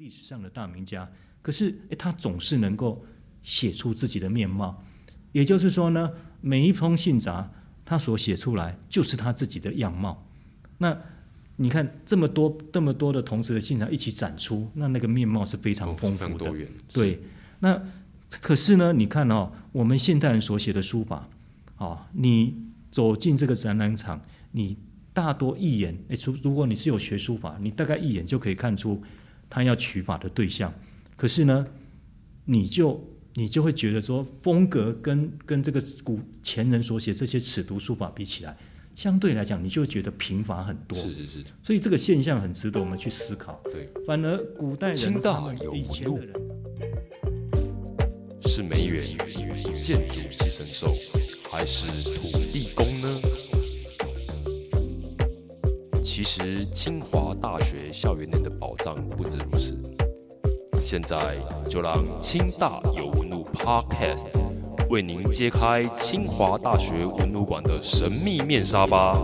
历史上的大名家，可是诶，他总是能够写出自己的面貌。也就是说呢，每一封信札他所写出来就是他自己的样貌。那你看这么多这么多的同时的信札一起展出，那那个面貌是非常丰富的。对，那可是呢，你看哦，我们现代人所写的书法，哦，你走进这个展览场，你大多一眼，诶，如如果你是有学书法，你大概一眼就可以看出他要取法的对象。可是呢，你就你就会觉得说，风格跟跟这个古前人所写这些尺牍书法比起来，相对来讲，你就觉得贫乏很多。是是是。所以这个现象很值得我们去思考。对。反而古代人，清大有文路，是梅园建筑系神兽，还是土地公呢？其实清华大学校园内的宝藏不止如此。现在就让清大有文路 Podcast 为您揭开清华大学文物馆的神秘面纱吧。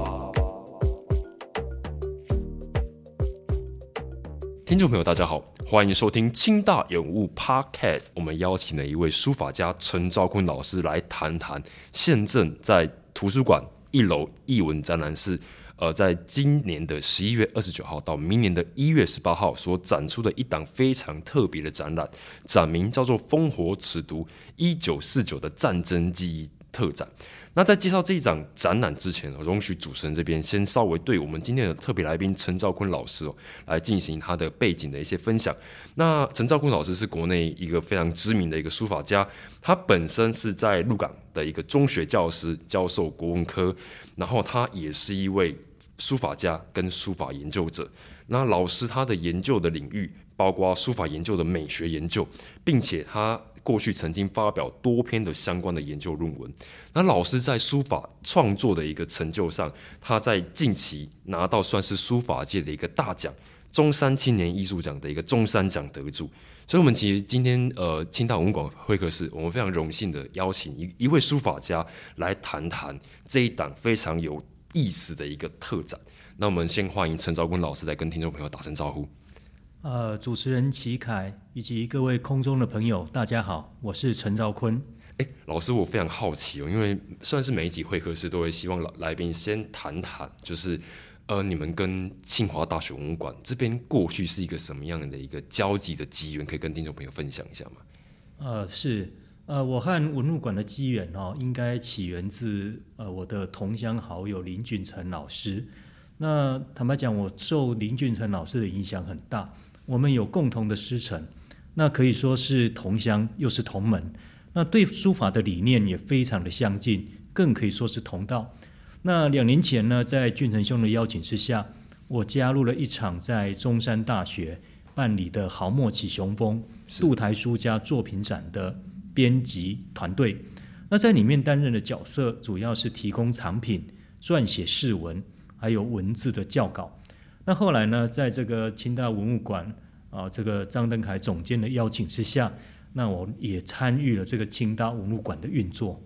听众朋友，大家好，欢迎收听清大有物 Podcast。我们邀请了一位书法家陈兆坤老师来谈谈现正在图书馆一楼艺文展览室。呃，在今年的十一月二十九号到明年的一月十八号所展出的一档非常特别的展览，展名叫做《烽火尺牍一九四九的战争记忆特展》。那在介绍这一场展览之前，我容许主持人这边先稍微对我们今天的特别来宾陈兆坤老师哦，来进行他的背景的一些分享。那陈兆坤老师是国内一个非常知名的一个书法家，他本身是在鹿港的一个中学教师，教授国文科，然后他也是一位。书法家跟书法研究者，那老师他的研究的领域包括书法研究的美学研究，并且他过去曾经发表多篇的相关的研究论文。那老师在书法创作的一个成就上，他在近期拿到算是书法界的一个大奖——中山青年艺术奖的一个中山奖得主。所以，我们其实今天呃，清大文广会客室，我们非常荣幸的邀请一一位书法家来谈谈这一档非常有。意思的一个特展，那我们先欢迎陈兆坤老师来跟听众朋友打声招呼。呃，主持人齐凯以及各位空中的朋友，大家好，我是陈兆坤。哎，老师，我非常好奇哦，因为算是每一集会客室都会希望来来宾先谈谈，就是呃，你们跟清华大学文物馆这边过去是一个什么样的一个交集的机缘，可以跟听众朋友分享一下吗？呃，是。呃，我和文物馆的机缘哦，应该起源自呃我的同乡好友林俊成老师。那坦白讲，我受林俊成老师的影响很大。我们有共同的师承，那可以说是同乡又是同门。那对书法的理念也非常的相近，更可以说是同道。那两年前呢，在俊成兄的邀请之下，我加入了一场在中山大学办理的豪墨起雄风杜台书家作品展的。编辑团队，那在里面担任的角色主要是提供藏品、撰写释文，还有文字的校稿。那后来呢，在这个清大文物馆啊，这个张登凯总监的邀请之下，那我也参与了这个清大文物馆的运作。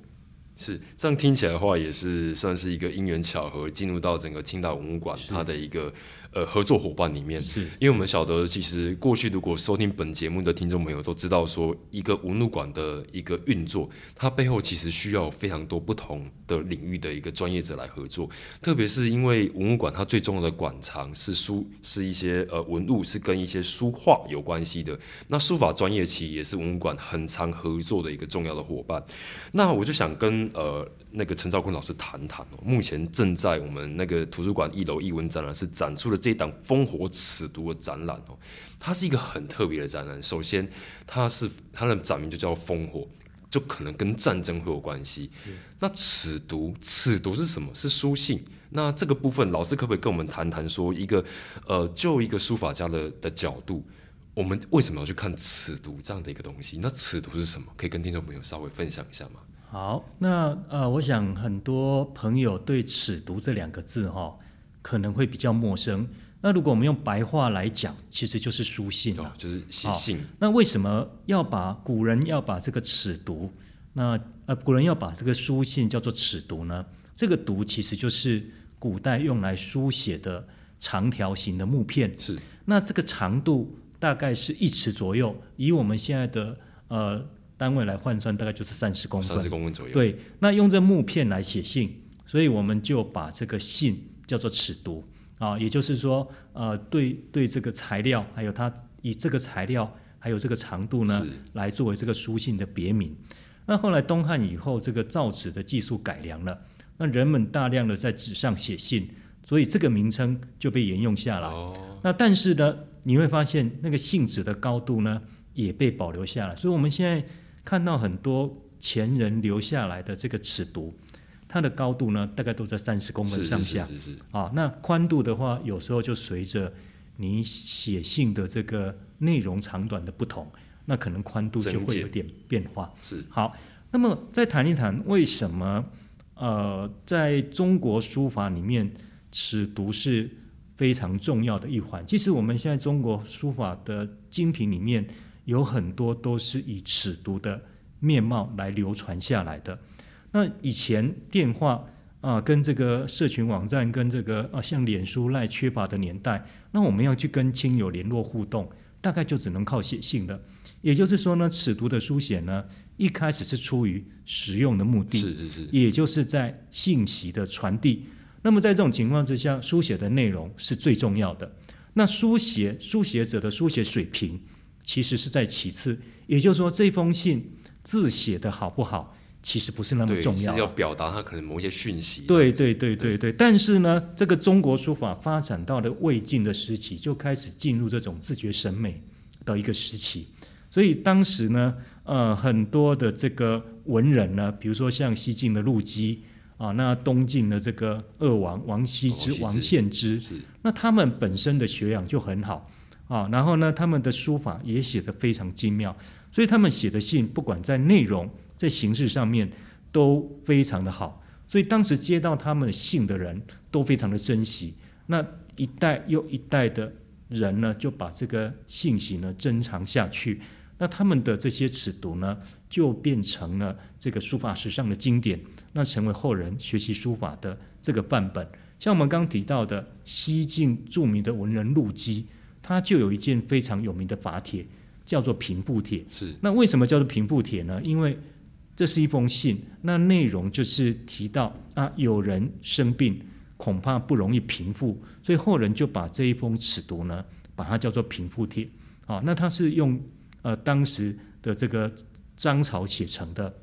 是这样听起来的话，也是算是一个因缘巧合，进入到整个青岛文物馆它的一个呃合作伙伴里面。是，因为我们晓得，其实过去如果收听本节目的听众朋友都知道，说一个文物馆的一个运作，它背后其实需要非常多不同的领域的一个专业者来合作。特别是因为文物馆它最重要的馆藏是书，是一些呃文物，是跟一些书画有关系的。那书法专业其实也是文物馆很常合作的一个重要的伙伴。那我就想跟呃，那个陈兆坤老师谈谈哦，目前正在我们那个图书馆一楼艺文展览是展出了这一档烽火尺牍的展览哦，它是一个很特别的展览。首先，它是它的展名就叫烽火，就可能跟战争会有关系。那尺牍，尺牍是什么？是书信。那这个部分，老师可不可以跟我们谈谈，说一个呃，就一个书法家的的角度，我们为什么要去看尺牍这样的一个东西？那尺牍是什么？可以跟听众朋友稍微分享一下吗？好，那呃，我想很多朋友对“尺牍”这两个字哈，可能会比较陌生。那如果我们用白话来讲，其实就是书信了，就是写信。那为什么要把古人要把这个尺牍，那呃古人要把这个书信叫做尺牍呢？这个“牍”其实就是古代用来书写的长条形的木片。是。那这个长度大概是一尺左右，以我们现在的呃单位来换算，大概就是三十公分。三十公分左右。对，那用这木片来写信，所以我们就把这个信叫做尺牍啊，也就是说，呃，对对这个材料，还有它以这个材料还有这个长度呢，来作为这个书信的别名。那后来东汉以后，这个造纸的技术改良了，那人们大量的在纸上写信，所以这个名称就被沿用下来。那但是呢，你会发现那个信纸的高度呢，也被保留下来。所以我们现在看到很多前人留下来的这个尺牍，它的高度呢，大概都在三十公分上下。是是是。啊，那宽度的话，有时候就随着你写信的这个内容长短的不同。那可能宽度就会有点变化。是好，那么再谈一谈为什么呃，在中国书法里面，尺牍是非常重要的一环。其实我们现在中国书法的精品里面有很多都是以尺牍的面貌来流传下来的。那以前电话啊，跟这个社群网站，跟这个啊像脸书赖缺乏的年代，那我们要去跟亲友联络互动，大概就只能靠写信的。也就是说呢，尺牍的书写呢，一开始是出于实用的目的，是是是，也就是在信息的传递。那么在这种情况之下，书写的内容是最重要的。那书写书写者的书写水平，其实是在其次。也就是说，这封信字写的好不好，其实不是那么重要，是要表达它可能某一些讯息。对对对对对。但是呢，这个中国书法发展到了魏晋的时期，就开始进入这种自觉审美的一个时期。所以当时呢，呃，很多的这个文人呢，比如说像西晋的陆机啊，那东晋的这个二王王羲之、王献之，那他们本身的学养就很好啊，然后呢，他们的书法也写得非常精妙，所以他们写的信，不管在内容、在形式上面都非常的好，所以当时接到他们信的人都非常的珍惜，那一代又一代的人呢，就把这个信息呢珍藏下去。那他们的这些尺牍呢，就变成了这个书法史上的经典，那成为后人学习书法的这个范本。像我们刚提到的西晋著名的文人陆机，他就有一件非常有名的法帖，叫做平步帖。是。那为什么叫做平步帖呢？因为这是一封信，那内容就是提到啊，有人生病，恐怕不容易平复，所以后人就把这一封尺牍呢，把它叫做平复帖。啊，那它是用。呃，当时的这个章草写成的，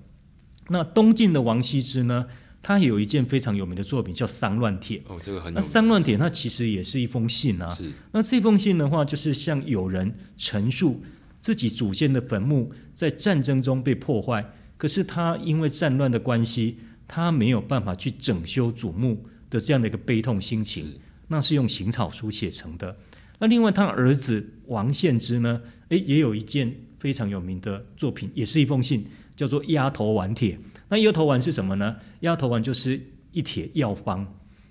那东晋的王羲之呢，他有一件非常有名的作品叫《丧乱帖》。哦，这个很。那《丧乱帖》它其实也是一封信啊。是。那这封信的话，就是向友人陈述自己祖先的坟墓在战争中被破坏，可是他因为战乱的关系，他没有办法去整修祖墓的这样的一个悲痛心情。那是用行草书写成的。那另外，他儿子王献之呢？诶，也有一件非常有名的作品，也是一封信，叫做《鸭头丸帖》。那鸭头丸是什么呢？鸭头丸就是一帖药方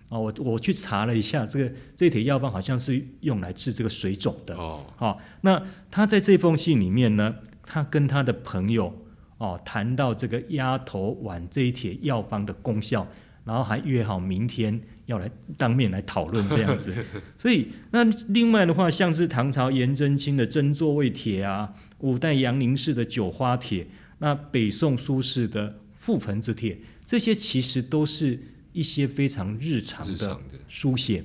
啊。我我去查了一下，这个这帖药方好像是用来治这个水肿的哦。好，那他在这封信里面呢，他跟他的朋友哦谈到这个鸭头丸这一帖药方的功效，然后还约好明天。要来当面来讨论这样子，所以那另外的话，像是唐朝颜真卿的《真座位帖》啊，五代杨凝式的《九花帖》，那北宋苏轼的《覆盆子帖》，这些其实都是一些非常日常的书写，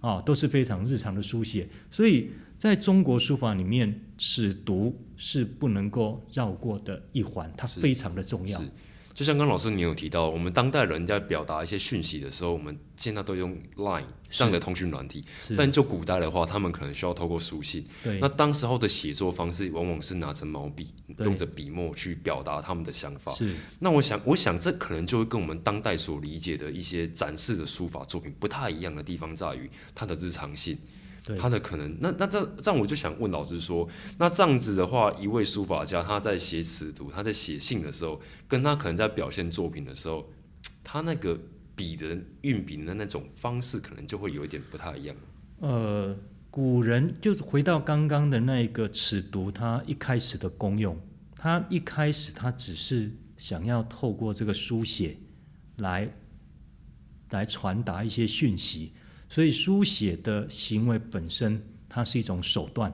啊，都是非常日常的书写。所以在中国书法里面，尺牍是不能够绕过的一环，它非常的重要。就像刚老师你有提到，我们当代人在表达一些讯息的时候，我们现在都用 Line 这样的通讯软体。但就古代的话，他们可能需要透过书信。那当时候的写作方式，往往是拿着毛笔，用着笔墨去表达他们的想法。那我想，我想这可能就会跟我们当代所理解的一些展示的书法作品不太一样的地方，在于它的日常性。他的可能，那那这这样我就想问老师说，那这样子的话，一位书法家他在写尺牍，他在写信的时候，跟他可能在表现作品的时候，他那个笔的运笔的那种方式，可能就会有一点不太一样。呃，古人就回到刚刚的那个尺牍，他一开始的功用，他一开始他只是想要透过这个书写来来传达一些讯息。所以书写的行为本身，它是一种手段，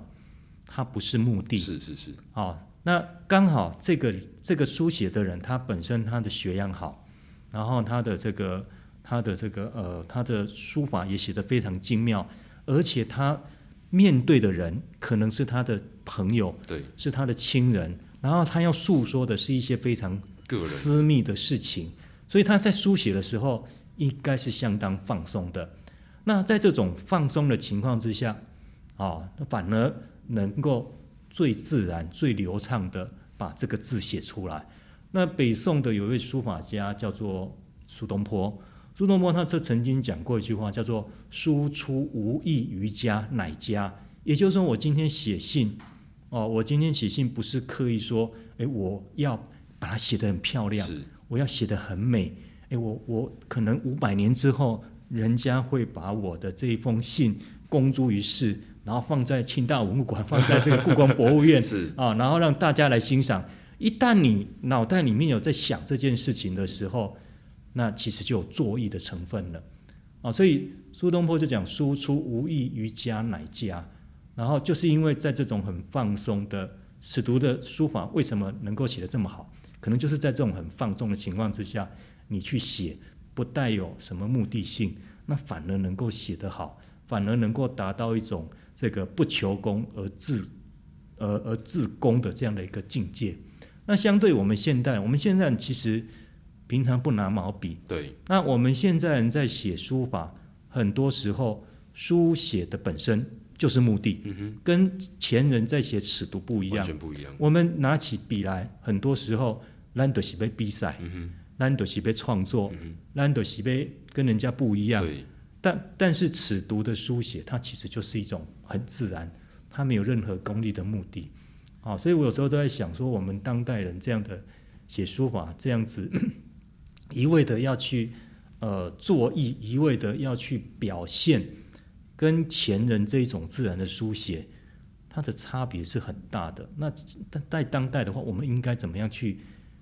它不是目的。是是是，哦，那刚好这个这个书写的人，他本身他的学样好，然后他的这个他的这个呃他的书法也写得非常精妙，而且他面对的人可能是他的朋友，对，是他的亲人，然后他要诉说的是一些非常个人私密的事情，所以他在书写的时候应该是相当放松的。那在这种放松的情况之下，啊，那反而能够最自然、最流畅的把这个字写出来。那北宋的有一位书法家叫做苏东坡，苏东坡他这曾经讲过一句话，叫做“书出无益于家，乃家”。也就是说，我今天写信，哦，我今天写信不是刻意说，诶，我要把它写得很漂亮，我要写得很美，诶，我我可能五百年之后，人家会把我的这一封信公诸于世，然后放在清大文物馆，放在这个故宫博物院 是啊，然后让大家来欣赏。一旦你脑袋里面有在想这件事情的时候，那其实就有作意的成分了啊。所以苏东坡就讲“书出无益于家，乃家”。然后就是因为在这种很放松的尺读的书法，为什么能够写得这么好？可能就是在这种很放纵的情况之下，你去写不带有什么目的性，那反而能够写得好，反而能够达到一种这个不求功而自而而自功的这样的一个境界。那相对我们现代，我们现在其实平常不拿毛笔，对，那我们现在人在写书法，很多时候书写的本身就是目的，嗯，跟前人在写尺度不一样。完样。全不一样，我们拿起笔来，很多时候懒得是被比赛，嗯哼，咱就是被创作，嗯咱就是被跟人家不一，样。但但是尺读的书写，它其实就是一种很自然，它没有任何功利的目的。啊，所以我有时候都在想说，我们当代人这样的写书法，这样子 一味的要去呃作意，一味的要去表现，跟前人这一种自然的书写，它的差别是很大的。那但在当代的话，我们应该怎么样去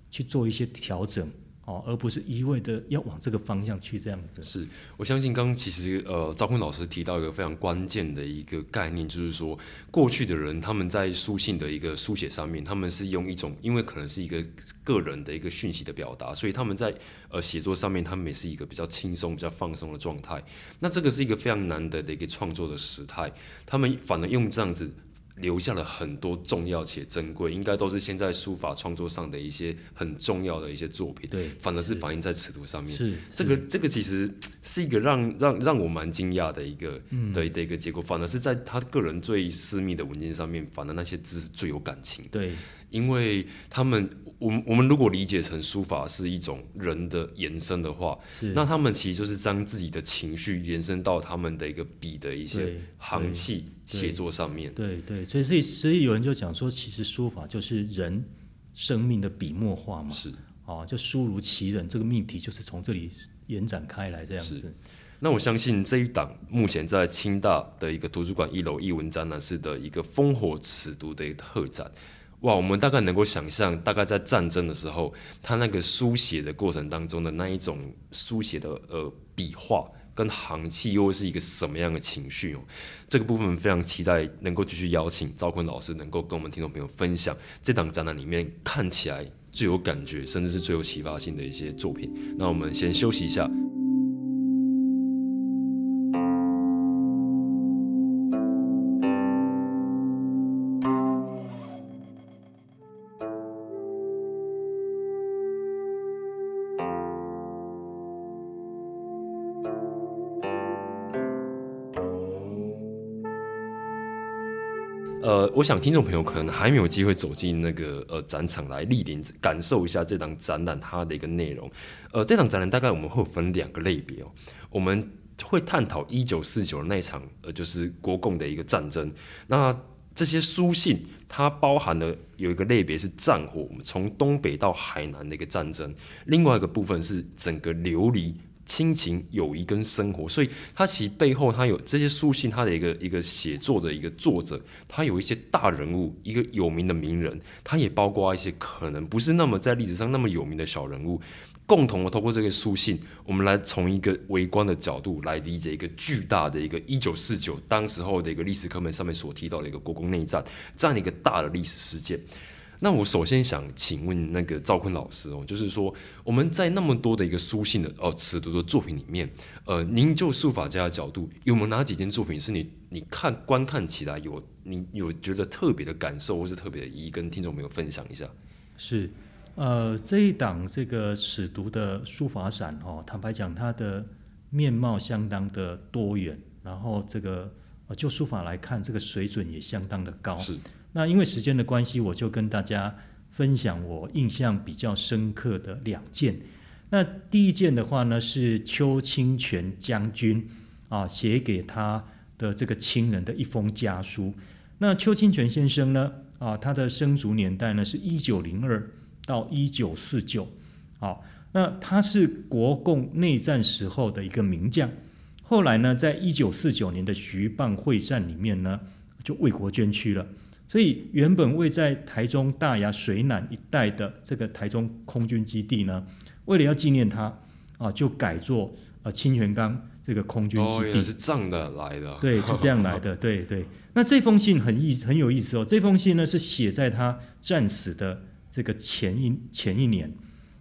去做一些调整？哦，而不是一味的要往这个方向去这样子。是我相信刚其实呃赵坤老师提到一个非常关键的一个概念，就是说过去的人他们在书信的一个书写上面，他们是用一种因为可能是一个个人的一个讯息的表达，所以他们在呃写作上面他们也是一个比较轻松、比较放松的状态。那这个是一个非常难得的一个创作的时态，他们反而用这样子。留下了很多重要且珍贵，应该都是现在书法创作上的一些很重要的一些作品，对，反而是反映在尺度上面。是这个这个其实是一个让让让我蛮惊讶的一个嗯的的一个结果，反而是在他个人最私密的文件上面，反而那些字是最有感情的，对因为他们我们我们如果理解成书法是一种人的延伸的话，是那他们其实就是将自己的情绪延伸到他们的一个笔的一些行气对写作上面。对对，所以所以所以有人就讲说，其实书法就是人生命的笔墨画嘛，是。啊，就书如其人这个命题就是从这里延展开来这样子。那我相信这一档目前在清大的一个图书馆一楼艺文展览室的一个烽火尺读的一个特展，哇，我们大概能够想象，大概在战争的时候，他那个书写的过程当中的那一种书写的呃笔画跟行气，又会是一个什么样的情绪哦？这个部分非常期待能够继续邀请赵坤老师能够跟我们听众朋友分享这档展览里面看起来最有感觉，甚至是最有启发性的一些作品。那我们先休息一下。我想听众朋友可能还没有机会走进那个呃展场来莅临感受一下这档展览它的一个内容。呃，这档展览大概我们会分两个类别哦，我们会探讨一九四九那场呃就是国共的一个战争。那这些书信它包含了有一个类别是战火，我们从东北到海南的一个战争；另外一个部分是整个流离。亲情、友谊跟生活，所以他其实背后他有这些书信，他的一个一个写作的一个作者，他有一些大人物，一个有名的名人，他也包括一些可能不是那么在历史上那么有名的小人物。共同的透过这个书信，我们来从一个微观的角度来理解一个巨大的一个一九四九当时候的一个历史课本上面所提到的一个国共内战这样的一个大的历史事件。那我首先想请问那个赵坤老师哦，就是说我们在那么多的一个书信的哦尺度的作品里面，呃，您就书法家的角度，有没有哪几件作品是你你看观看起来有你有觉得特别的感受，或是特别的意义，跟听众朋友分享一下？是。呃，这一档这个尺读的书法展哦，坦白讲，它的面貌相当的多元，然后这个呃，就书法来看，这个水准也相当的高。是。那因为时间的关系，我就跟大家分享我印象比较深刻的两件。那第一件的话呢，是邱清泉将军啊写给他的这个亲人的一封家书。那邱清泉先生呢，啊，他的生卒年代呢是一九零二。到一九四九，好，那他是国共内战时候的一个名将，后来呢，在一九四九年的徐蚌会战里面呢，就为国捐躯了。所以原本位在台中大雅水南一带的这个台中空军基地呢，为了要纪念他啊，就改做呃清泉岗这个空军基地。是这样的来的。对，是这样来的。对对。那这封信很意很有意思哦，这封信呢是写在他战死的。这个前一前一年，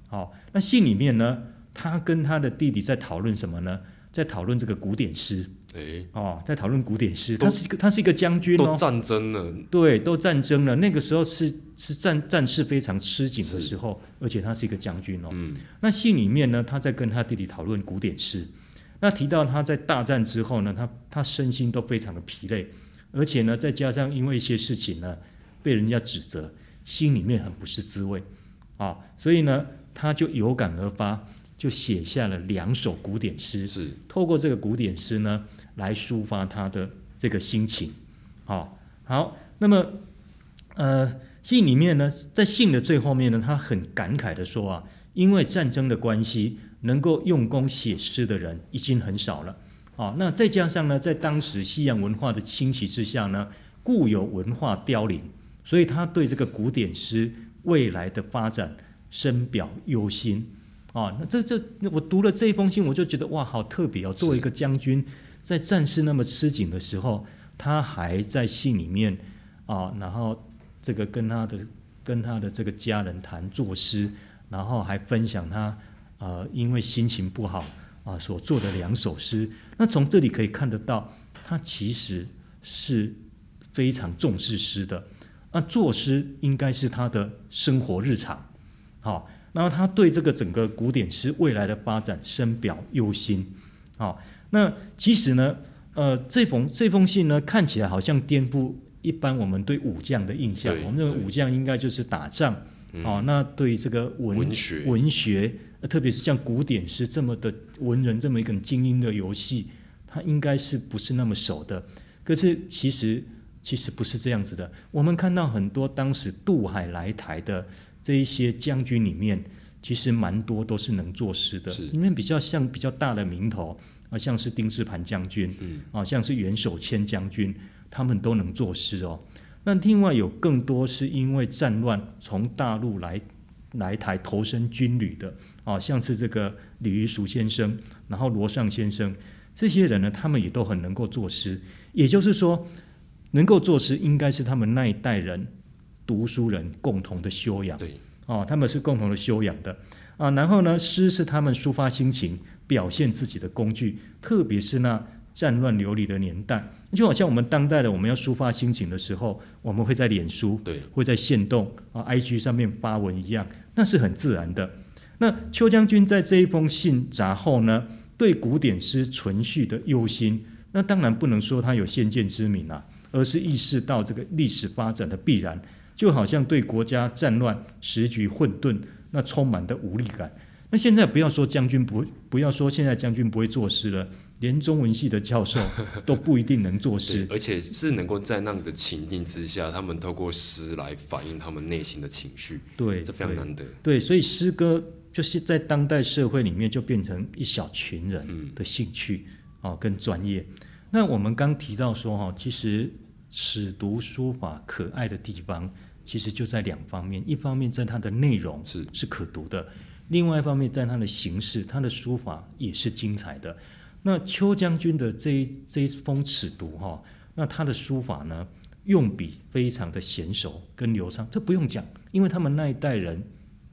好，那信里面呢，他跟他的弟弟在讨论什么呢？在讨论这个古典诗，哎，哦，在讨论古典诗。他是一个，他是一个将军哦，战争了，对，都战争了。那个时候是是战战事非常吃紧的时候，而且他是一个将军哦。嗯，那信里面呢，他在跟他弟弟讨论古典诗，那提到他在大战之后呢，他他身心都非常的疲累，而且呢，再加上因为一些事情呢，被人家指责。心里面很不是滋味，啊，所以呢，他就有感而发，就写下了两首古典诗，是透过这个古典诗呢，来抒发他的这个心情，好，好，那么，呃，信里面呢，在信的最后面呢，他很感慨的说啊，因为战争的关系，能够用功写诗的人已经很少了，啊，那再加上呢，在当时西洋文化的兴起之下呢，固有文化凋零。所以他对这个古典诗未来的发展深表忧心啊！那这这我读了这一封信，我就觉得哇，好特别哦！作为一个将军，在战事那么吃紧的时候，他还在信里面啊，然后这个跟他的跟他的这个家人谈作诗，然后还分享他啊，因为心情不好啊所做的两首诗。那从这里可以看得到，他其实是非常重视诗的。那作诗应该是他的生活日常，好，那么他对这个整个古典诗未来的发展深表忧心，好，那其实呢，呃，这封这封信呢，看起来好像颠覆一般我们对武将的印象，我们认为武将应该就是打仗，哦，那对这个文学文学，特别是像古典诗这么的文人这么一个精英的游戏，他应该是不是那么熟的？可是其实。其实不是这样子的。我们看到很多当时渡海来台的这一些将军里面，其实蛮多都是能作诗的。里面比较像比较大的名头啊，像是丁字盘将军，嗯，啊，像是袁守谦将军，他们都能作诗哦。那另外有更多是因为战乱从大陆来来台投身军旅的啊，像是这个李玉淑先生，然后罗尚先生这些人呢，他们也都很能够作诗。也就是说。能够作诗，应该是他们那一代人读书人共同的修养。对，哦，他们是共同的修养的啊。然后呢，诗是他们抒发心情、表现自己的工具，特别是那战乱流离的年代，就好像我们当代的我们要抒发心情的时候，我们会在脸书，对，会在线动啊、IG 上面发文一样，那是很自然的。那邱将军在这一封信札后呢，对古典诗存续的忧心，那当然不能说他有先见之明啊。而是意识到这个历史发展的必然，就好像对国家战乱时局混沌那充满的无力感。那现在不要说将军不不要说现在将军不会作诗了，连中文系的教授 都不一定能作诗，而且是能够在那样的情境之下，他们透过诗来反映他们内心的情绪。对，这非常难得。对，所以诗歌就是在当代社会里面就变成一小群人的兴趣啊、跟专业。那我们刚提到说哈，其实尺读书法可爱的地方，其实就在两方面，一方面在它的内容是是可读的，另外一方面在它的形式，它的书法也是精彩的。那邱将军的这一这一封尺读哈，那他的书法呢，用笔非常的娴熟跟流畅，这不用讲，因为他们那一代人，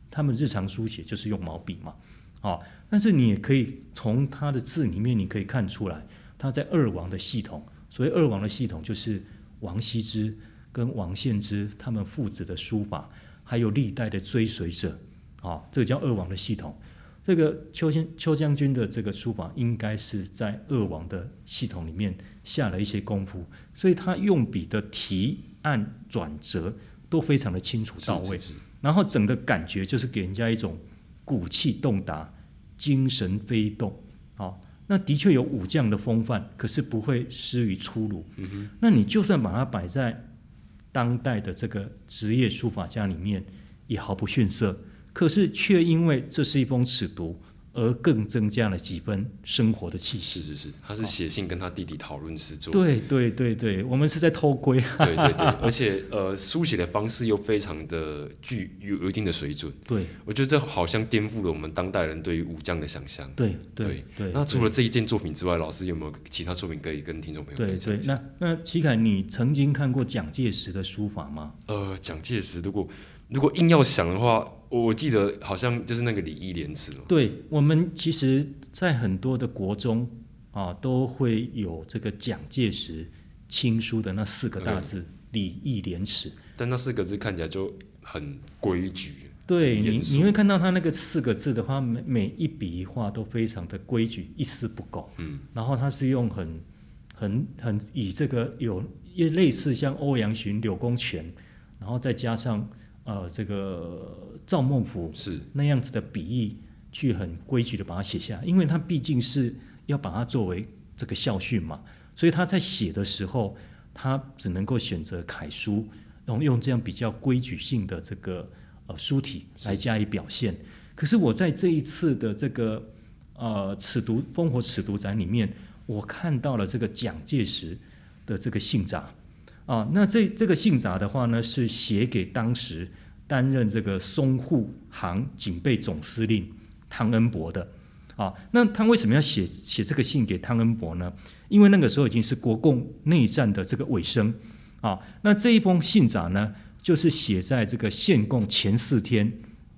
他们日常书写就是用毛笔嘛，啊，但是你也可以从他的字里面，你可以看出来，他在二王的系统，所谓二王的系统就是王羲之跟王献之他们父子的书法，还有历代的追随者，啊，这个叫二王的系统。这个邱先邱将军的这个书法，应该是在二王的系统里面下了一些功夫，所以他用笔的提按转折都非常的清楚到位，是是是然后整个感觉就是给人家一种骨气洞达、精神飞动，啊、那的确有武将的风范，可是不会失于粗鲁。嗯那你就算把它摆在当代的这个职业书法家里面，也毫不逊色。可是却因为这是一封尺牍，而更增加了几分生活的气息。是是是，他是写信跟他弟弟讨论诗作，对对对对，我们是在偷窥。对对对，而且呃，书写的方式又非常的具有有一定的水准，对我觉得这好像颠覆了我们当代人对于武将的想象。对对对。那除了这一件作品之外，老师有没有其他作品可以跟听众朋友对对，分享？那那齐凯，你曾经看过蒋介石的书法吗？呃，蒋介石，如果如果硬要想的话，我我记得好像就是那个礼义廉耻嘛。对我们其实，在很多的国中啊，都会有这个蒋介石亲书的那四个大字“礼义廉耻”。但那四个字看起来就很规矩，对你，你会看到他那个四个字的话，每每一笔一画都非常的规矩，一丝不苟。嗯，然后他是用很、很、很以这个有也类似像欧阳询、柳公权，然后再加上呃这个赵孟頫是那样子的笔意，去很规矩的把它写下，因为他毕竟是要把它作为这个校训嘛，所以他在写的时候，他只能够选择楷书，然后用这样比较规矩性的这个呃书体来加以表现。可是我在这一次的这个呃尺牍烽火尺牍展里面，我看到了这个蒋介石的这个信札啊，那这这个信札的话呢，是写给当时担任这个淞沪航警备总司令汤恩伯的啊。那他为什么要写写这个信给汤恩伯呢？因为那个时候已经是国共内战的这个尾声啊。那这一封信札呢，就是写在这个献贡前四天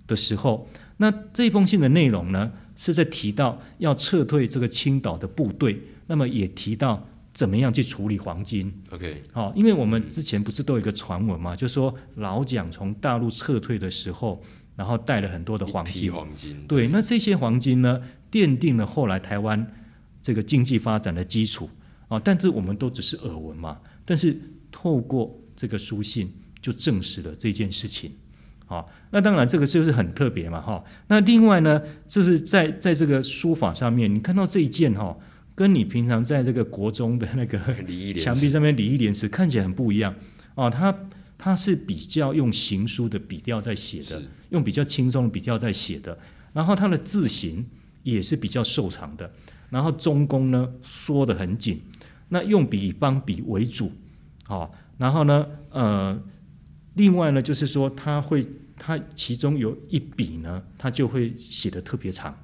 的时候。那这封信的内容呢，是在提到要撤退这个青岛的部队，那么也提到怎么样去处理黄金。OK，好、因为我们之前不是都有一个传闻嘛，就说老蒋从大陆撤退的时候，然后带了很多的黄金。黄金，对，那这些黄金呢，奠定了后来台湾这个经济发展的基础啊。但是我们都只是耳闻嘛，但是透过这个书信，就证实了这件事情。好，那当然这个就是很特别嘛，哈。那另外呢，就是在在这个书法上面，你看到这一件哈，跟你平常在这个国中的那个墙壁，上面礼义廉耻看起来很不一样。哦，他他是比较用行书的笔调在写的，用比较轻松的笔调在写的，然后他的字形也是比较瘦长的，然后中宫呢缩得很紧，那用笔以方笔为主，哦，然后呢，呃，另外呢就是说他会他其中有一笔呢，他就会写的特别长，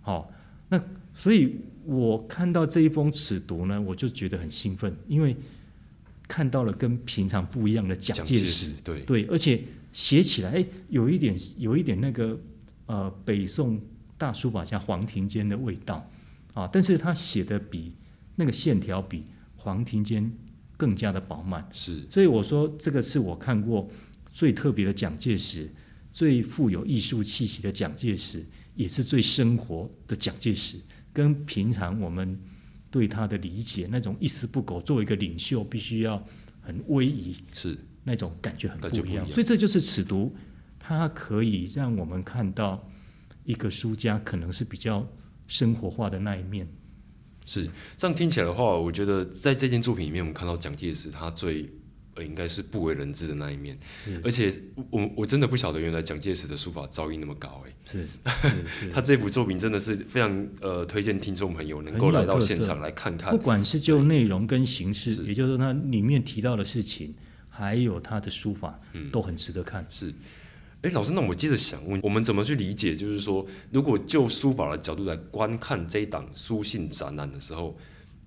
好、那所以我看到这一封尺牍呢，我就觉得很兴奋，因为看到了跟平常不一样的蒋蒋介介石，对，对，而且写起来哎有一点有一点那个呃北宋大书法家黄庭坚的味道。啊，但是他写的比那个线条比黄庭坚更加的饱满，是。所以我说这个是我看过最特别的蒋介石，最富有艺术气息的蒋介石，也是最生活的蒋介石，跟平常我们对他的理解那种一丝不苟，作为一个领袖必须要很威仪是那种感觉很不一样。所以这就是尺读，它可以让我们看到一个书家可能是比较生活化的那一面。是，这样听起来的话，我觉得在这件作品里面，我们看到蒋介石他最呃，应该是不为人知的那一面。而且我我真的不晓得，原来蒋介石的书法造诣那么高哎。是 是是他这部作品真的是非常呃推荐听众朋友能够来到现场来看看不。管是就内容跟形式，也就是说它里面提到的事情，还有他的书法，嗯都很值得看。是，哎，老师，那我接着想问，我们怎么去理解？就是说，如果就书法的角度来观看这一档书信展览的时候，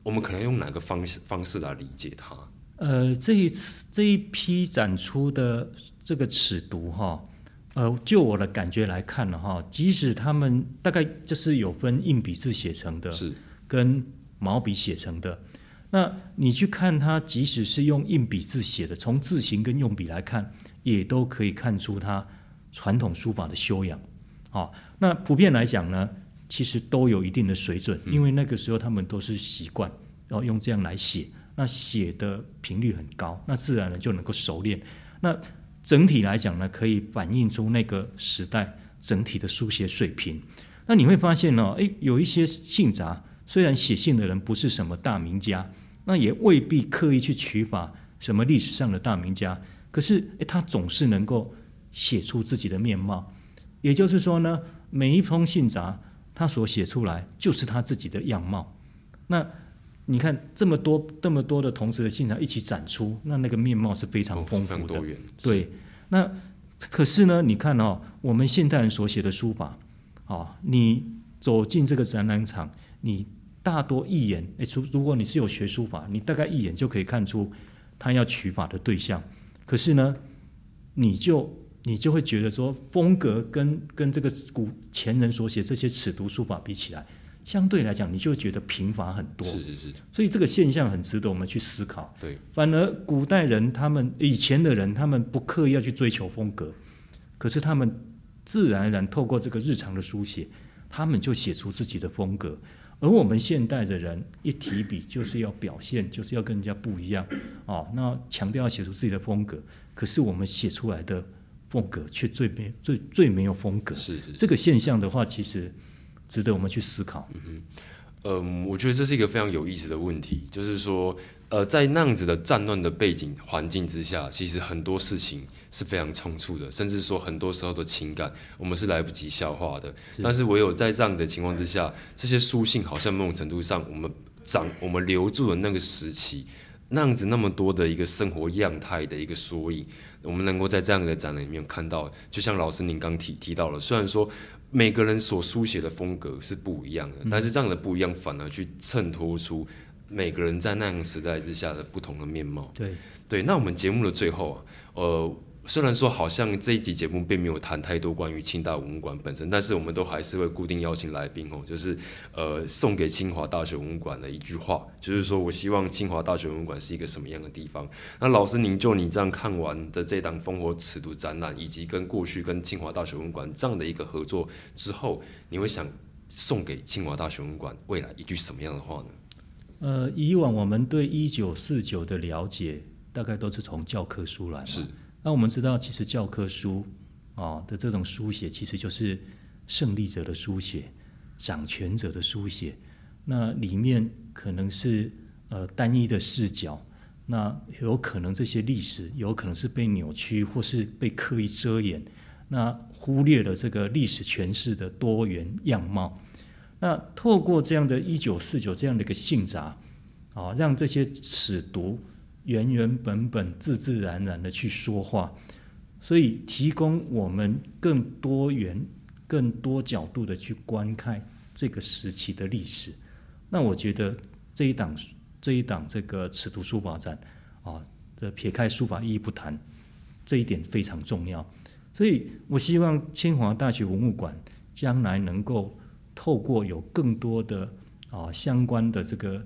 我们可能用哪个方式方式来理解它？呃，这一次这一批展出的这个尺牍哈，呃，就我的感觉来看了哈，即使他们大概就是有分硬笔字写成的，是跟毛笔写成的。那你去看它，即使是用硬笔字写的，从字形跟用笔来看，也都可以看出它传统书法的修养。好、那普遍来讲呢，其实都有一定的水准，因为那个时候他们都是习惯，然后用这样来写，那写的频率很高，那自然呢就能够熟练。那整体来讲呢，可以反映出那个时代整体的书写水平。那你会发现呢、诶，有一些信札，虽然写信的人不是什么大名家，那也未必刻意去取法什么历史上的大名家，可是诶，他总是能够写出自己的面貌。也就是说呢，每一封信札他所写出来就是他自己的样貌。那你看这么多这么多的同时的现场一起展出，那那个面貌是非常哦丰富的。对，那可是呢，你看哦，我们现代人所写的书法，哦，你走进这个展览场，你大多一眼，诶，如如果你是有学书法，你大概一眼就可以看出他要取法的对象。可是呢，你就你就会觉得说，风格跟跟这个古前人所写这些尺牍书法比起来，相对来讲，你就觉得贫乏很多。是是是，所以这个现象很值得我们去思考。对，反而古代人他们以前的人，他们不刻意要去追求风格，可是他们自然而然透过这个日常的书写，他们就写出自己的风格。而我们现代的人一提笔就是要表现，就是要跟人家不一样哦，那强调要写出自己的风格，可是我们写出来的风格却最没最最没有风格。是是。这个现象的话，其实值得我们去思考。嗯嗯，我觉得这是一个非常有意思的问题，就是说，呃，在那样子的战乱的背景环境之下，其实很多事情是非常冲突的，甚至说很多时候的情感我们是来不及消化的。但是唯有在这样的情况之下，这些书信好像某种程度上，我们长我们留住了那个时期。那样子那么多的一个生活样态的一个缩影，我们能够在这样的展览里面看到，就像老师您刚提提到了，虽然说每个人所书写的风格是不一样的，但是这样的不一样反而去衬托出每个人在那样的时代之下的不同的面貌。对，对，那我们节目的最后啊，呃，虽然说好像这一集节目并没有谈太多关于清大文物馆本身，但是我们都还是会固定邀请来宾哦，就是呃送给清华大学文物馆的一句话，就是说我希望清华大学文物馆是一个什么样的地方。那老师，您就你这样看完的这档烽火尺度展览，以及跟过去跟清华大学文物馆这样的一个合作之后，你会想送给清华大学文物馆未来一句什么样的话呢？呃，以往我们对一九四九的了解，大概都是从教科书来嘛。是那我们知道，其实教科书啊的这种书写，其实就是胜利者的书写，掌权者的书写。那里面可能是呃单一的视角，那有可能这些历史有可能是被扭曲，或是被刻意遮掩，那忽略了这个历史诠释的多元样貌。那透过这样的一九四九这样的一个信札，啊，让这些尺牍原原本本、自自然然的去说话，所以提供我们更多元、更多角度的去观看这个时期的历史。那我觉得这一档这一档这个尺牍书法展啊，这撇开书法意义不谈，这一点非常重要。所以我希望清华大学文物馆将来能够透过有更多的啊相关的这个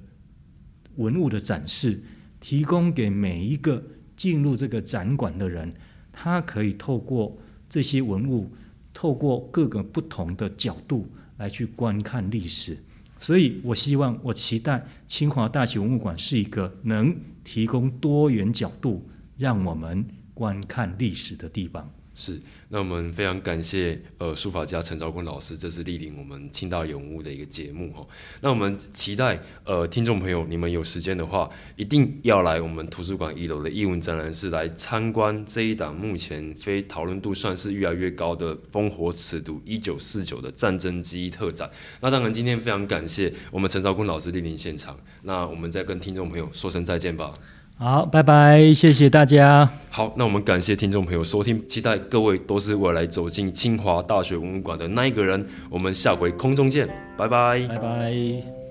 文物的展示，提供给每一个进入这个展馆的人，他可以透过这些文物，透过各个不同的角度来去观看历史。所以我希望，我期待清华大学文物馆是一个能提供多元角度让我们观看历史的地方。是，那我们非常感谢呃书法家陈昭坤老师这次莅临我们清大永物的一个节目哈。那我们期待呃听众朋友你们有时间的话，一定要来我们图书馆一楼的艺文展览室来参观这一档目前非讨论度算是越来越高的烽火尺度一九四九的战争记忆特展。那当然今天非常感谢我们陈昭坤老师莅临现场，那我们再跟听众朋友说声再见吧。好，拜拜，谢谢大家。好，那我们感谢听众朋友收听，期待各位都是未来走进清华大学文物馆的那一个人。我们下回空中见，拜拜，拜拜。